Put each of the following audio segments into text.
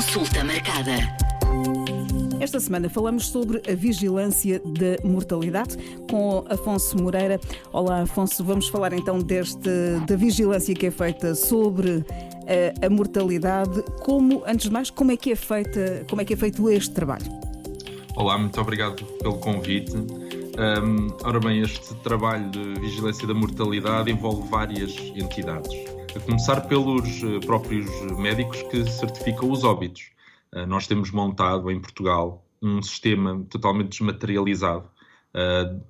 Consulta marcada. Esta semana falamos sobre a vigilância da mortalidade com Afonso Moreira. Olá, Afonso. Vamos falar então deste, da vigilância que é feita sobre a, a mortalidade. Como, antes de mais, como é que é feita, como é que é feito este trabalho? Olá, muito obrigado pelo convite. Um, ora bem, este trabalho de vigilância da mortalidade envolve várias entidades. A começar pelos eh, próprios médicos que certificam os óbitos. Uh, nós temos montado em Portugal um sistema totalmente desmaterializado, uh,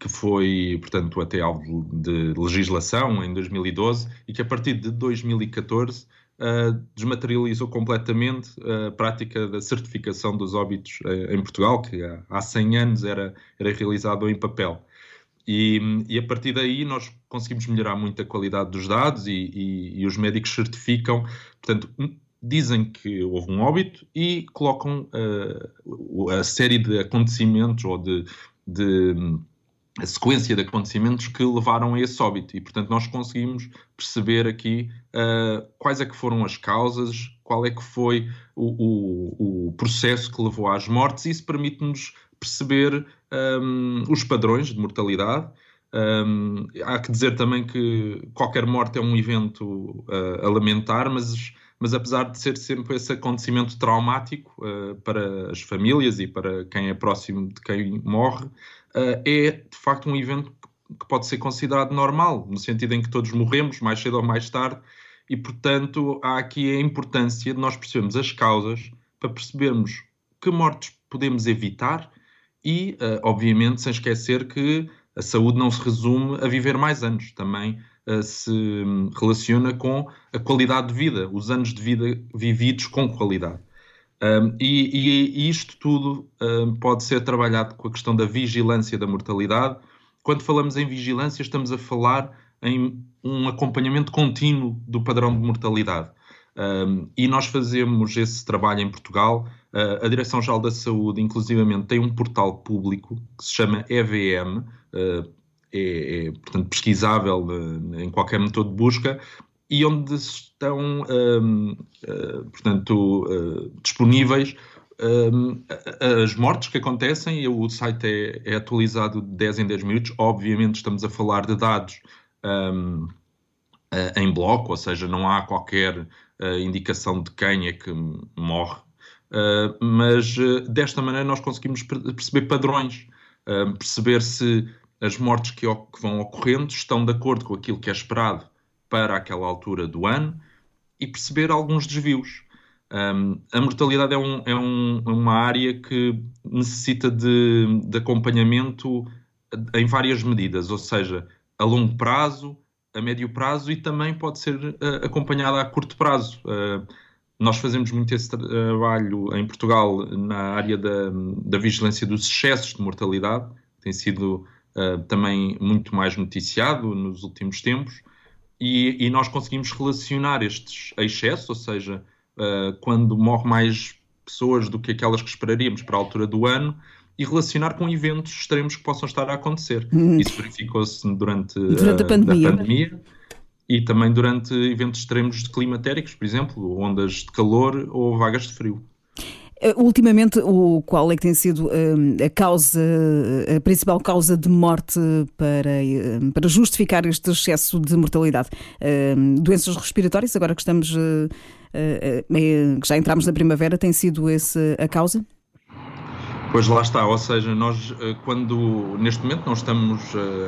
que foi, portanto, até alvo de legislação em 2012 e que a partir de 2014 uh, desmaterializou completamente a prática da certificação dos óbitos em Portugal, que há 100 anos era, era realizado em papel. E, e, a partir daí nós conseguimos melhorar muito a qualidade dos dados e, e, e os médicos certificam, portanto, dizem que houve um óbito e colocam uh, a série de acontecimentos ou de, de a sequência de acontecimentos que levaram a esse óbito. E, portanto, nós conseguimos perceber aqui uh, quais é que foram as causas, qual é que foi o, o, o processo que levou às mortes. E isso permite-nos perceber um, os padrões de mortalidade. Um, há que dizer também que qualquer morte é um evento uh, a lamentar, mas, mas apesar de ser sempre esse acontecimento traumático uh, para as famílias e para quem é próximo de quem morre, uh, é de facto um evento que pode ser considerado normal, no sentido em que todos morremos, mais cedo ou mais tarde, e portanto há aqui a importância de nós percebermos as causas para percebermos que mortes podemos evitar e, uh, obviamente, sem esquecer que a saúde não se resume a viver mais anos, também uh, se relaciona com a qualidade de vida, os anos de vida vividos com qualidade. Um, e, e, isto tudo um, pode ser trabalhado com a questão da vigilância da mortalidade. Quando falamos em vigilância, estamos a falar em um acompanhamento contínuo do padrão de mortalidade. Um, e nós fazemos esse trabalho em Portugal. Uh, a Direção-Geral da Saúde, inclusivamente, tem um portal público que se chama EVM, uh, é, é, portanto, pesquisável uh, em qualquer motor de busca, e onde estão, um, portanto, disponíveis um, as mortes que acontecem. O site é, é, atualizado de 10 em 10 minutos. Obviamente, estamos a falar de dados um, em bloco, ou seja, não há qualquer indicação de quem é que morre, mas uh, desta maneira nós conseguimos perceber padrões, perceber se as mortes que, que, vão ocorrendo estão de acordo com aquilo que é esperado para aquela altura do ano e perceber alguns desvios. Um, a mortalidade é, um, é um, uma área que necessita de, de acompanhamento em várias medidas, ou seja, a longo prazo, a médio prazo e também pode ser uh, acompanhada a curto prazo. Uh, nós fazemos muito esse trabalho em Portugal na área da, da vigilância dos excessos de mortalidade, tem sido uh, também muito mais noticiado nos últimos tempos, e, e, nós conseguimos relacionar estes excessos, ou seja, quando morre mais pessoas do que aquelas que esperaríamos para a altura do ano, e relacionar com eventos extremos que possam estar a acontecer. Hum. Isso verificou-se durante, durante a, a pandemia. pandemia. E também durante eventos extremos de climatéricos, por exemplo, ondas de calor ou vagas de frio. Eh, ultimamente, o, qual é que tem sido um, a causa, a principal causa de morte para, um, para justificar este excesso de mortalidade? Um, doenças respiratórias, agora que estamos, uh, que já entramos na primavera, tem sido esse a causa? Pois lá está, ou seja, nós eh, quando neste momento não estamos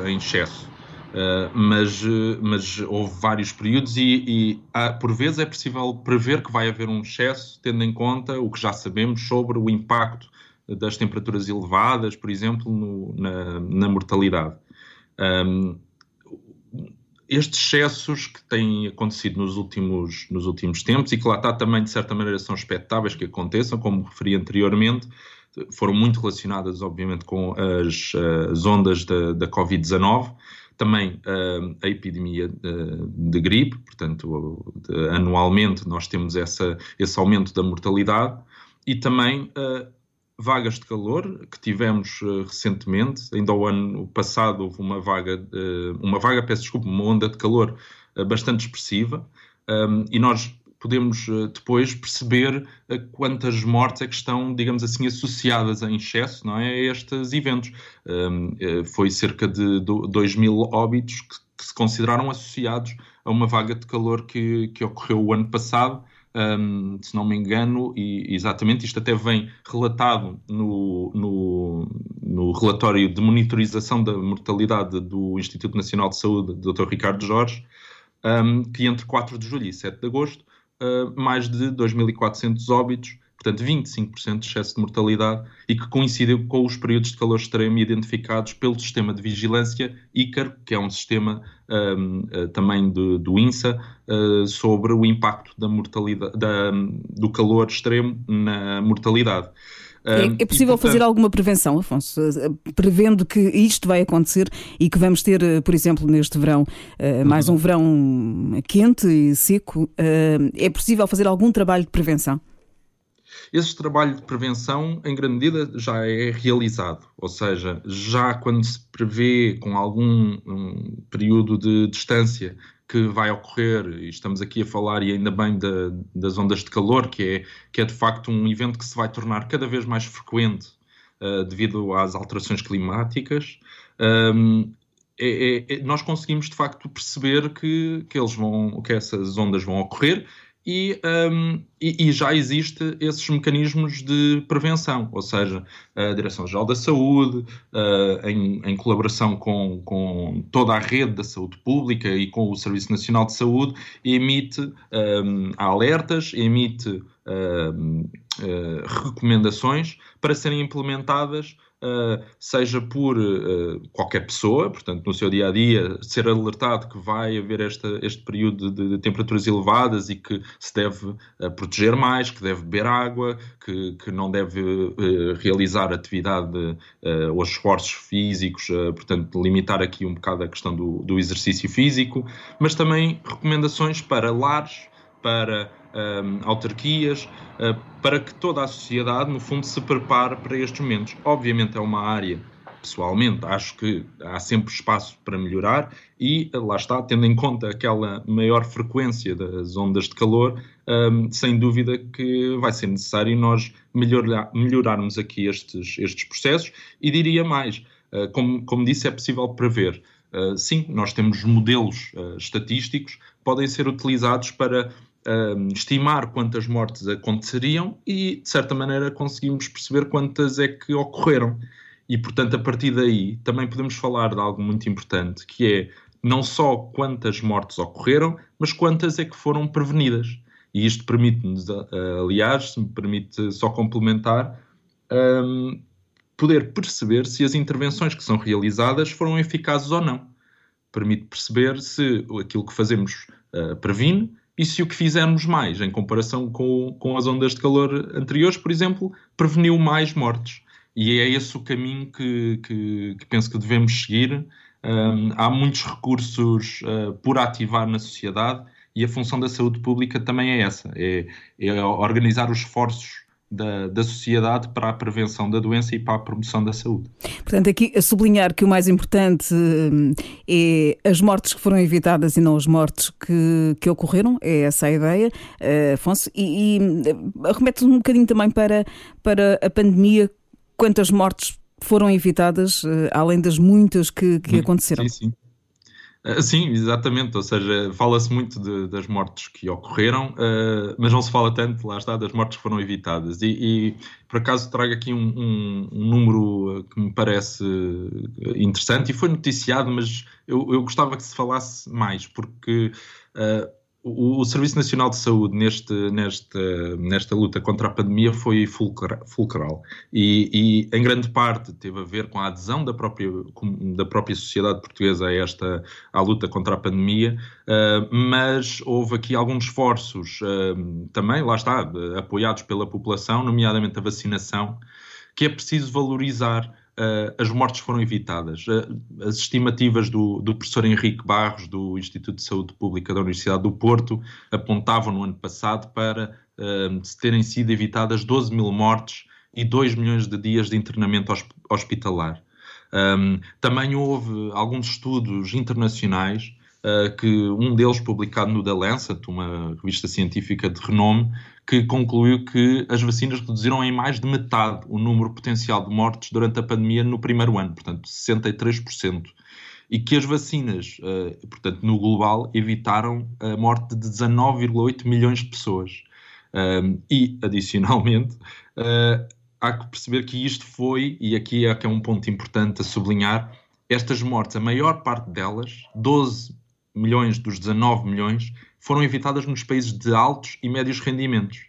em excesso, uh, mas, uh, mas houve vários períodos e, e há, por vezes é possível prever que vai haver um excesso, tendo em conta o que já sabemos sobre o impacto das temperaturas elevadas, por exemplo, no, na, na, mortalidade. Um, estes excessos que têm acontecido nos últimos, nos últimos tempos e que lá está também, de certa maneira, são expectáveis que aconteçam, como referi anteriormente, foram muito relacionadas, obviamente, com as, as ondas da, da Covid-19, também uh, a epidemia de, de gripe, portanto, de, anualmente nós temos essa, esse aumento da mortalidade, e também uh, vagas de calor que tivemos uh, recentemente, ainda o ano passado houve uma vaga, uma vaga, peço desculpa, uma onda de calor bastante expressiva, um, e nós podemos depois perceber quantas mortes é que estão, digamos assim, associadas em excesso não é, a estes eventos. Um, foi cerca de 2 mil óbitos que, que, se consideraram associados a uma vaga de calor que, que ocorreu o ano passado um, se não me engano, e exatamente isto até vem relatado no, no, no, relatório de monitorização da mortalidade do Instituto Nacional de Saúde, Dr. Ricardo Jorge, um, que entre 4 de julho e 7 de agosto, uh, mais de 2.400 óbitos portanto 25% de excesso de mortalidade, e que coincidiu com os períodos de calor extremo identificados pelo sistema de vigilância ICAR, que é um sistema uh, eh, também do, do INSA, uh, sobre o impacto da mortalidade, da, do calor extremo na mortalidade. É, é, possível e, portanto... fazer alguma prevenção, Afonso, prevendo que isto vai acontecer e que vamos ter, eh, por exemplo, neste verão, mais uhum. um verão quente e seco? É possível fazer algum trabalho de prevenção? Esse trabalho de prevenção, em grande medida, já é realizado, ou seja, já quando se prevê com algum um, período de distância que vai ocorrer, e estamos aqui a falar, e ainda bem, da, das ondas de calor, que é, que é de facto um evento que se vai tornar cada vez mais frequente uh, devido às alterações climáticas. Um, é, é, é, nós conseguimos de facto perceber que, que, eles vão, que essas ondas vão ocorrer e, um, e, e, já existe esses mecanismos de prevenção, ou seja, a Direção-Geral da Saúde, uh, em, em, colaboração com, com, toda a rede da saúde pública e com o Serviço Nacional de Saúde, emite um, alertas, emite um, uh, recomendações para serem implementadas Uh, seja por uh, qualquer pessoa, portanto, no seu dia a dia, ser alertado que vai haver esta, este período de, de, temperaturas elevadas e que se deve uh, proteger mais, que deve beber água, que, que não deve realizar atividade ou esforços físicos, portanto, limitar aqui um bocado a questão do, do exercício físico, mas também recomendações para lares, para autarquias, uh, para que toda a sociedade, no fundo, se prepare para estes momentos. Obviamente, é uma área, pessoalmente, acho que há sempre espaço para melhorar e, lá está, tendo em conta aquela maior frequência das ondas de calor, sem dúvida que vai ser necessário nós melhorar, melhorarmos aqui estes, estes processos e diria mais, uh, como, como disse, é possível prever. Uh, sim, nós temos modelos uh, estatísticos podem ser utilizados para um, estimar quantas mortes aconteceriam e, de certa maneira, conseguimos perceber quantas é que ocorreram. E, portanto, a partir daí, também podemos falar de algo muito importante, que é não só quantas mortes ocorreram, mas quantas é que foram prevenidas. E isto permite-nos, aliás, se me permite só complementar, um, poder perceber se as intervenções que são realizadas foram eficazes ou não. Permite perceber se aquilo que fazemos uh, previne e se o que fizermos mais, em comparação com, com as ondas de calor anteriores, por exemplo, preveniu mais mortes. E é esse o caminho que, que, que penso que devemos seguir. Um, há muitos recursos uh, por ativar na sociedade e a função da saúde pública também é essa: é, é organizar os esforços da, da sociedade para a prevenção da doença e para a promoção da saúde. Portanto, aqui a sublinhar que o mais importante hum, é as mortes que foram evitadas e não as mortes que, que ocorreram, é essa a ideia, uh, Afonso, e, e hum, remete um bocadinho também para, para a pandemia, quantas mortes foram evitadas, uh, além das muitas que, que aconteceram. Sim, sim. Uh, sim, exatamente. Ou seja, fala-se muito de, das mortes que ocorreram, uh, mas não se fala tanto, lá está, das mortes que foram evitadas. E, e por acaso trago aqui um, um, um, número que me parece interessante e foi noticiado, mas eu, eu gostava que se falasse mais, porque. Uh, o, o, Serviço Nacional de Saúde neste, nesta, nesta luta contra a pandemia foi fulcral. E, e, em grande parte teve a ver com a adesão da própria, da própria sociedade portuguesa a esta à luta contra a pandemia, uh, mas houve aqui alguns esforços uh, também, lá está, apoiados pela população, nomeadamente a vacinação, que é preciso valorizar uh, as mortes foram evitadas. Uh, as estimativas do, do, professor Henrique Barros, do Instituto de Saúde Pública da Universidade do Porto, apontavam no ano passado para uh, terem sido evitadas 12 mil mortes e 2 milhões de dias de internamento hospitalar. Um, também houve alguns estudos internacionais uh, que um deles publicado no The Lancet, uma revista científica de renome, que concluiu que as vacinas reduziram em mais de metade o número potencial de mortes durante a pandemia no primeiro ano, portanto 63%. E que as vacinas, uh, portanto, no global, evitaram a morte de 19,8 milhões de pessoas. Um, e, adicionalmente, uh, há que perceber que isto foi, e aqui é que é um ponto importante a sublinhar, estas mortes, a maior parte delas, 12 milhões dos 19 milhões, foram evitadas nos países de altos e médios rendimentos.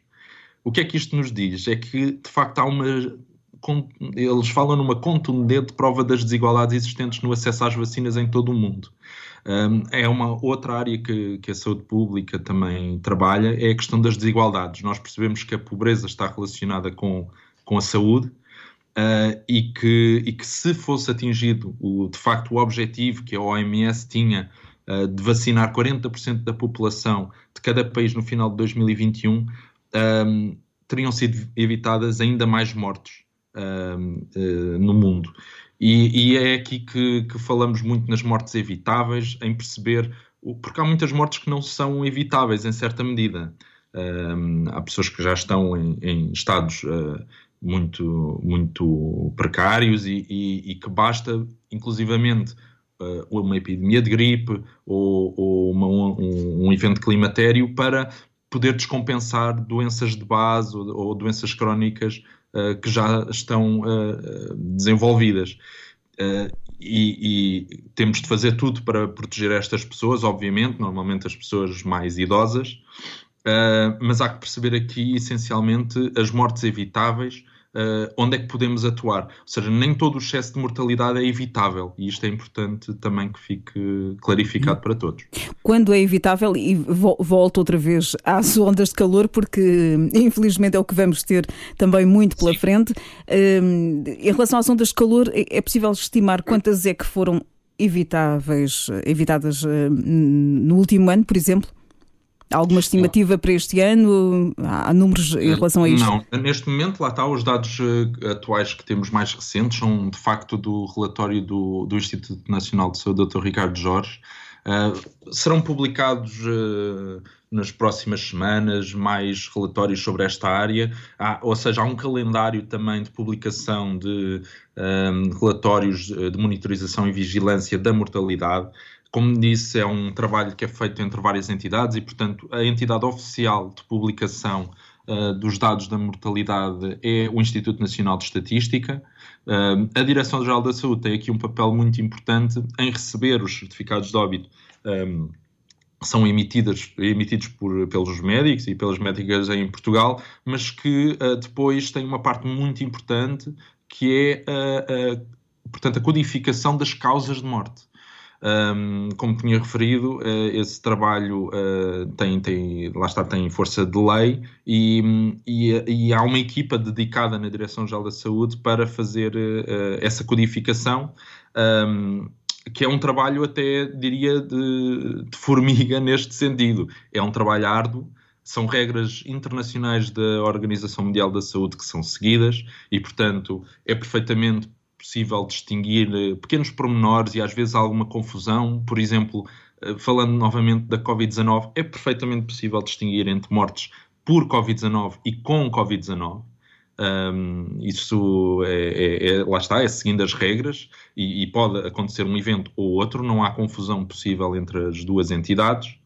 O que é que isto nos diz? É que, de facto, há uma. Eles falam numa contundente prova das desigualdades existentes no acesso às vacinas em todo o mundo. Um, é uma outra área que, que, a saúde pública também trabalha, é a questão das desigualdades. Nós percebemos que a pobreza está relacionada com, com a saúde uh, e, que, e que se fosse atingido o, de facto o objetivo que a OMS tinha uh, de vacinar 40% da população de cada país no final de 2021, um, teriam sido evitadas ainda mais mortes um, uh, no mundo. E, e é aqui que, que, falamos muito nas mortes evitáveis, em perceber, porque há muitas mortes que não são evitáveis em certa medida. Um, há pessoas que já estão em, em estados uh, muito, muito precários e, e, e, que basta, inclusivamente, uma epidemia de gripe ou, ou uma, um, um, evento climatério para poder descompensar doenças de base ou, ou doenças crónicas uh, que já estão uh, desenvolvidas. Uh, e, e, temos de fazer tudo para proteger estas pessoas, obviamente, normalmente as pessoas mais idosas, mas há que perceber aqui essencialmente as mortes evitáveis uh, onde é que podemos atuar. Ou seja, nem todo o excesso de mortalidade é evitável e isto é importante também que fique clarificado para todos. Quando é evitável, e volto outra vez às ondas de calor, porque infelizmente é o que vamos ter também muito pela Sim. frente. Uh, em relação às ondas de calor, é, é possível estimar quantas é que foram evitáveis, evitadas uh, no último ano, por exemplo? Há alguma estimativa para este ano? Há números em relação a isto? Não, neste momento, lá está, os dados eh, atuais que temos mais recentes são de facto do relatório do, do Instituto Nacional de Saúde, Dr. Ricardo Jorge. Uh, serão publicados uh, nas próximas semanas mais relatórios sobre esta área, há, ou seja, há um calendário também de publicação de um, relatórios de monitorização e vigilância da mortalidade. Como disse, é um trabalho que é feito entre várias entidades e, portanto, a entidade oficial de publicação uh, dos dados da mortalidade é o Instituto Nacional de Estatística. Uh, a Direção-Geral da Saúde tem aqui um papel muito importante em receber os certificados de óbito. Um, são emitidas, emitidos por, pelos médicos e pelas médicas em Portugal, mas que uh, depois tem uma parte muito importante que é, portanto, a codificação das causas de morte. Um, como tinha referido, uh, esse trabalho uh, tem, tem, lá está, tem força de lei e, e, e há uma equipa dedicada na Direção-Geral da Saúde para fazer uh, essa codificação. Um, que é um trabalho até, diria, de, de, formiga neste sentido. É um trabalho árduo, são regras internacionais da Organização Mundial da Saúde que são seguidas e, portanto, é perfeitamente possível distinguir eh, pequenos pormenores e às vezes alguma confusão. Por exemplo, eh, falando novamente da Covid-19, é perfeitamente possível distinguir entre mortes por Covid-19 e com Covid-19. Um, isso é, é, é, lá está, é seguindo as regras e, e, pode acontecer um evento ou outro, não há confusão possível entre as duas entidades.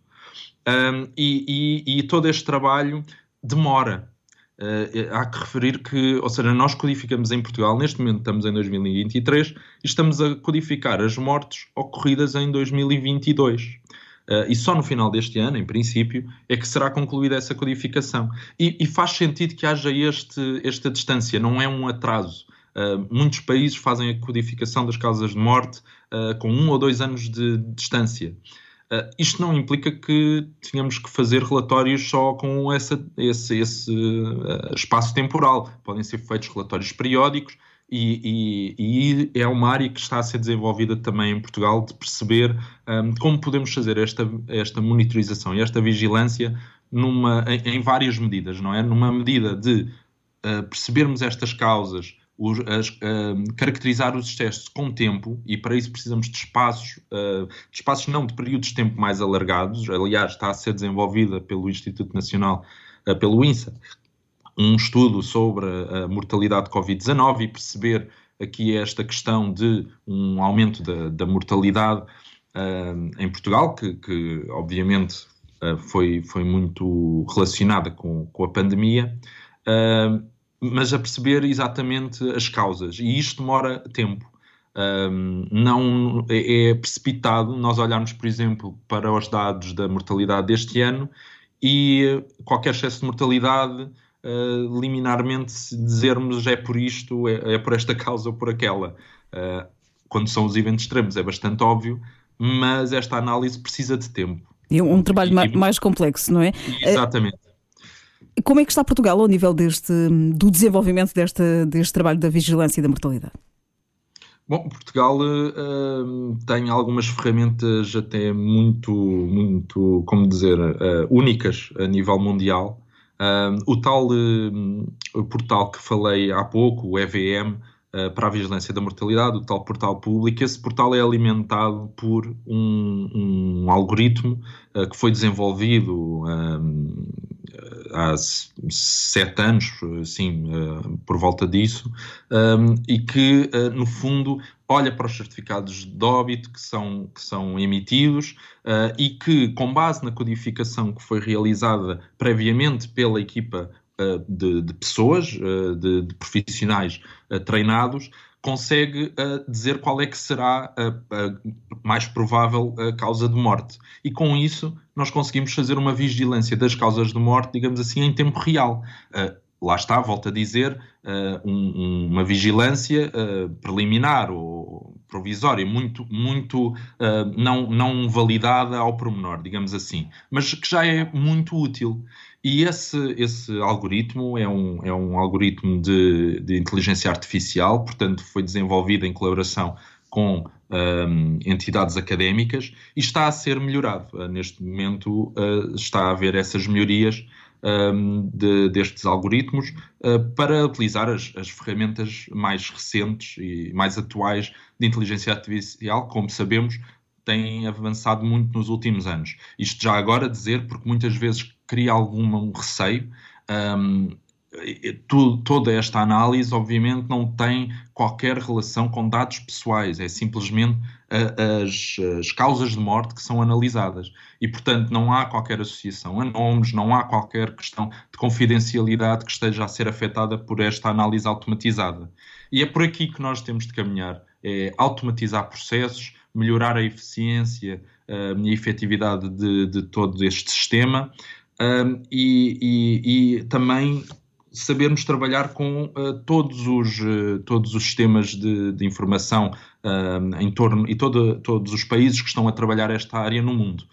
Um, e, e, e todo este trabalho demora, Uh, há que referir que, ou seja, nós codificamos em Portugal, neste momento estamos em 2023, e estamos a codificar as mortes ocorridas em 2022. Uh, eh, e só no final deste ano, em princípio, é que será concluída essa codificação. E, e faz sentido que haja este, esta distância, não é um atraso. Uh, muitos países fazem a codificação das causas de morte com um ou dois anos de distância. Uh, isto não implica que tenhamos que fazer relatórios só com essa, esse, esse uh, espaço temporal. Podem ser feitos relatórios periódicos e, e, e, é uma área que está a ser desenvolvida também em Portugal de perceber um, como podemos fazer esta, esta monitorização e esta vigilância numa, em, em várias medidas, não é? Numa medida de uh, percebermos estas causas os, as, uh, caracterizar os excessos com tempo e para isso precisamos de espaços, uh, de espaços não de períodos de tempo mais alargados. Aliás, está a ser desenvolvida pelo Instituto Nacional, uh, pelo INSA, um estudo sobre a mortalidade de Covid-19 e perceber aqui esta questão de um aumento da, da mortalidade em Portugal, que, que obviamente foi, foi muito relacionada com, com a pandemia mas a perceber exatamente as causas. E isto demora tempo. Um, não é, é, precipitado nós olharmos, por exemplo, para os dados da mortalidade deste ano e qualquer excesso de mortalidade, uh, liminarmente, dizermos é por isto, é, é, por esta causa ou por aquela. Uh, quando são os eventos extremos, é bastante óbvio, mas esta análise precisa de tempo. É um trabalho e, mais complexo, não é? Exatamente. Como é que está Portugal ao nível deste, do desenvolvimento deste, deste trabalho da vigilância e da mortalidade? Bom, Portugal uh, tem algumas ferramentas até muito, muito, como dizer, uh, únicas a nível mundial. Uh, o tal portal que falei há pouco, o EVM, para a vigilância da mortalidade, o tal portal público, esse portal é alimentado por um, um algoritmo que foi desenvolvido há sete anos, sim, eh, por volta disso, ehm, e que, eh, no fundo, olha para os certificados de óbito que são, que são emitidos eh, e que, com base na codificação que foi realizada previamente pela equipa de, de pessoas, de, de profissionais treinados, consegue uh, dizer qual é que será a, a, mais provável a causa de morte. E com isso nós conseguimos fazer uma vigilância das causas de morte, digamos assim, em tempo real. Uh, lá está, volto a dizer, uh, um, uma vigilância preliminar ou provisória, muito, muito não, não validada ao pormenor, digamos assim, mas que já é muito útil. E esse, esse algoritmo é um, é um algoritmo de, de inteligência artificial, portanto, foi desenvolvido em colaboração com um, entidades académicas e está a ser melhorado. Uh, neste momento uh, está a haver essas melhorias um, de, destes algoritmos uh, para utilizar as, as, ferramentas mais recentes e mais atuais de inteligência artificial. Como sabemos, têm avançado muito nos últimos anos. Isto já agora dizer, porque muitas vezes cria algum receio. Um, toda esta análise, obviamente, não tem qualquer relação com dados pessoais, é simplesmente as, as, causas de morte que são analisadas. E, portanto, não há qualquer associação a nomes, não há qualquer questão de confidencialidade que esteja a ser afetada por esta análise automatizada. E é por aqui que nós temos de caminhar: é automatizar processos, melhorar a eficiência uh, e a efetividade de, de todo este sistema um, e, e, e, também sabermos trabalhar com uh, todos, os, uh, todos os sistemas de, de informação uh, em torno e todo, todos os países que estão a trabalhar esta área no mundo.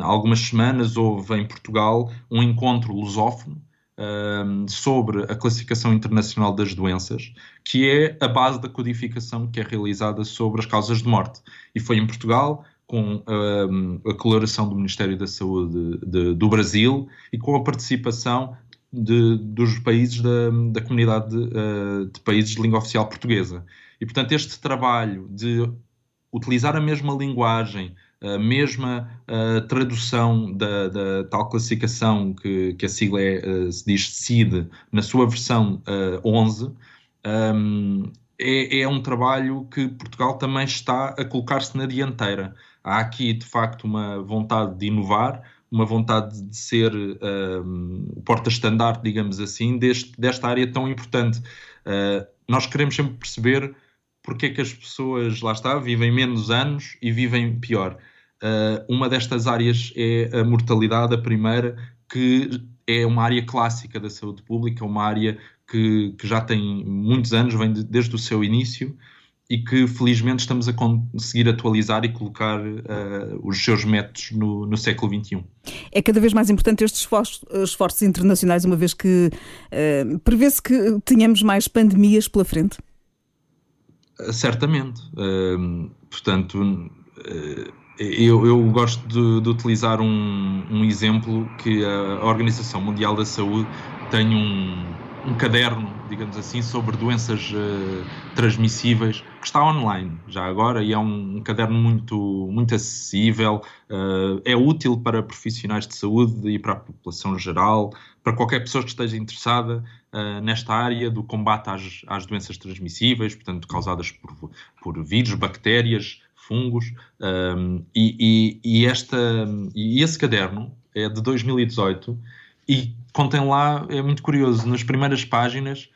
há algumas semanas houve em Portugal um encontro lusófono sobre a classificação internacional das doenças, que é a base da codificação que é realizada sobre as causas de morte. E foi em Portugal, com um, a coloração do Ministério da Saúde de, de, do Brasil e com a participação de, dos países da, da comunidade de, uh, de, países de língua oficial portuguesa. E, portanto, este trabalho de utilizar a mesma linguagem, a mesma uh, tradução da, da, tal classificação que, que a sigla é, uh, se diz CID, na sua versão 11, um, é, é um trabalho que Portugal também está a colocar-se na dianteira há aqui de facto uma vontade de inovar, uma vontade de ser um, porta-estandarte, digamos assim, deste, desta área tão importante. Uh, nós queremos sempre perceber porque é que as pessoas, lá está, vivem menos anos e vivem pior. Uh, uma destas áreas é a mortalidade, a primeira, que é uma área clássica da saúde pública, uma área que, que já tem muitos anos, vem de, desde o seu início, e que felizmente estamos a conseguir atualizar e colocar uh, os seus métodos no, no, século XXI. É cada vez mais importante estes esforços, esforços internacionais, uma vez que uh, prevê-se que tenhamos mais pandemias pela frente? Uh, certamente. portanto, eu, eu, gosto de, de utilizar um, um, exemplo que a Organização Mundial da Saúde tem um, um caderno, digamos assim, sobre doenças uh, transmissíveis que está online já agora e é um, um caderno muito, muito acessível, uh, é útil para profissionais de saúde e para a população geral, para qualquer pessoa que esteja interessada uh, nesta área do combate às, às doenças transmissíveis, portanto, causadas por, por vírus, bactérias, fungos, um, e, e, e, esta, e esse caderno é de 2018 e contém lá, é muito curioso, nas primeiras páginas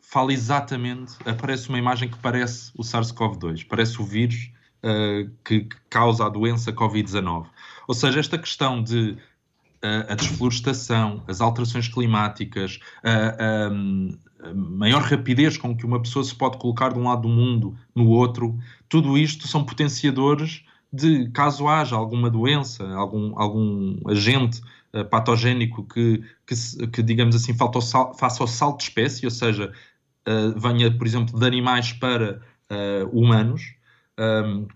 fala exatamente, aparece uma imagem que parece o SARS-CoV-2, parece o vírus uh, que, causa a doença Covid-19. Ou seja, esta questão de uh, a desflorestação, as alterações climáticas, uh, um, a maior rapidez com que uma pessoa se pode colocar de um lado do mundo no outro, tudo isto são potenciadores de caso haja alguma doença, algum, algum agente uh, patogénico que, que, que, digamos assim, sal, faça o salto de espécie, ou seja, uh, venha, por exemplo, de animais para uh, humanos, um,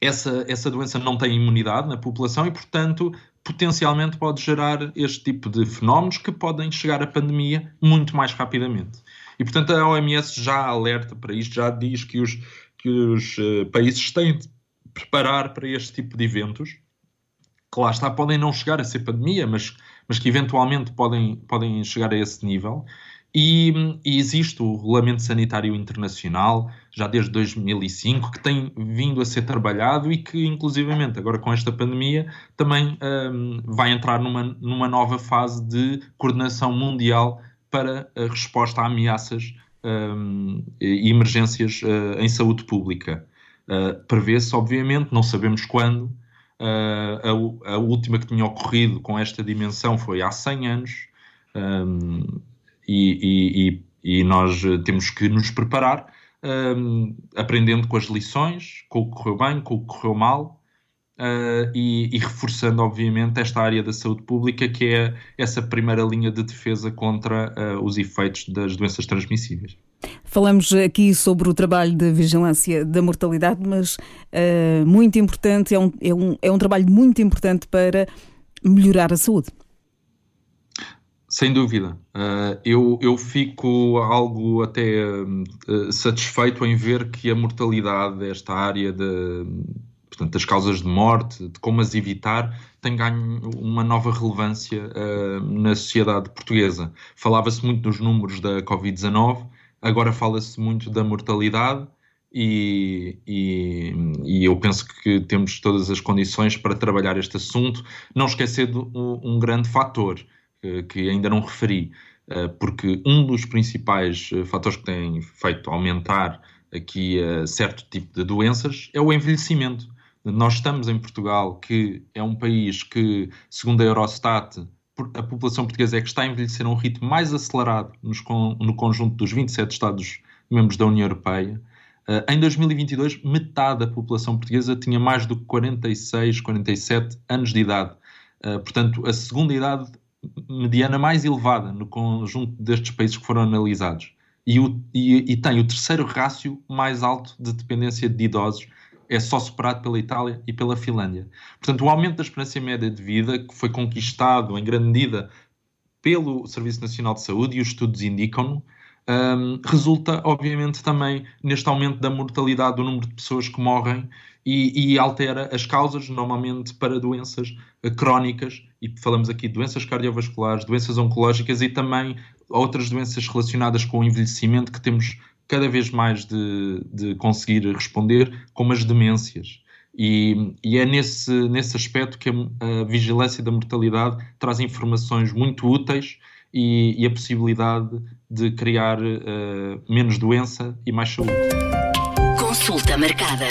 essa, essa doença não tem imunidade na população e, portanto, potencialmente pode gerar este tipo de fenómenos que podem chegar à pandemia muito mais rapidamente. E, portanto, a OMS já alerta para isto, já diz que os, que os países têm preparar para este tipo de eventos, que lá está, podem não chegar a ser pandemia, mas, mas que eventualmente podem, podem chegar a esse nível. E, e, existe o Regulamento Sanitário Internacional, já desde 2005, que tem vindo a ser trabalhado e que, inclusivamente, agora com esta pandemia, também um, vai entrar numa, numa nova fase de coordenação mundial para a resposta a ameaças um, e emergências uh, em saúde pública. Uh, Prevê-se, obviamente, não sabemos quando. Uh, a, a, última que tinha ocorrido com esta dimensão foi há 100 anos um, e, e, e, nós temos que nos preparar, um, aprendendo com as lições, com o que correu bem, com o que correu mal. Uh, e, e, reforçando, obviamente, esta área da saúde pública, que é essa primeira linha de defesa contra uh, os efeitos das doenças transmissíveis. Falamos aqui sobre o trabalho de vigilância da mortalidade, mas uh, muito importante, é um, é, um, é um trabalho muito importante para melhorar a saúde. Sem dúvida. Eu, eu fico algo até satisfeito em ver que a mortalidade, esta área de, portanto, das causas de morte, de como as evitar, tem ganho uma nova relevância uh, na sociedade portuguesa. Falava-se muito dos números da Covid-19, Agora fala-se muito da mortalidade e, e, e, eu penso que temos todas as condições para trabalhar este assunto, não esquecendo um, um grande fator que, que, ainda não referi, eh, porque um dos principais eh, fatores que tem feito aumentar aqui certo tipo de doenças é o envelhecimento. Nós estamos em Portugal, que é um país que, segundo a Eurostat, a população portuguesa é que está a envelhecer a um ritmo mais acelerado nos, no conjunto dos 27 Estados-membros da União Europeia. Uh, em 2022, metade da população portuguesa tinha mais do que 46, 47 anos de idade. Uh, portanto, a segunda idade mediana mais elevada no conjunto destes países que foram analisados. E, o, e, e tem o terceiro rácio mais alto de dependência de idosos é só superado pela Itália e pela Finlândia. Portanto, o aumento da esperança média de vida, que foi conquistado em grande medida pelo Serviço Nacional de Saúde, e os estudos indicam um, resulta, obviamente, também neste aumento da mortalidade do número de pessoas que morrem e, e, altera as causas, normalmente para doenças crónicas, e falamos aqui de doenças cardiovasculares, doenças oncológicas e também outras doenças relacionadas com o envelhecimento que temos cada vez mais de, de conseguir responder, como as demências. E, e, é nesse, nesse aspecto que a, a, vigilância da mortalidade traz informações muito úteis e, e a possibilidade de criar uh, menos doença e mais saúde. Consulta marcada.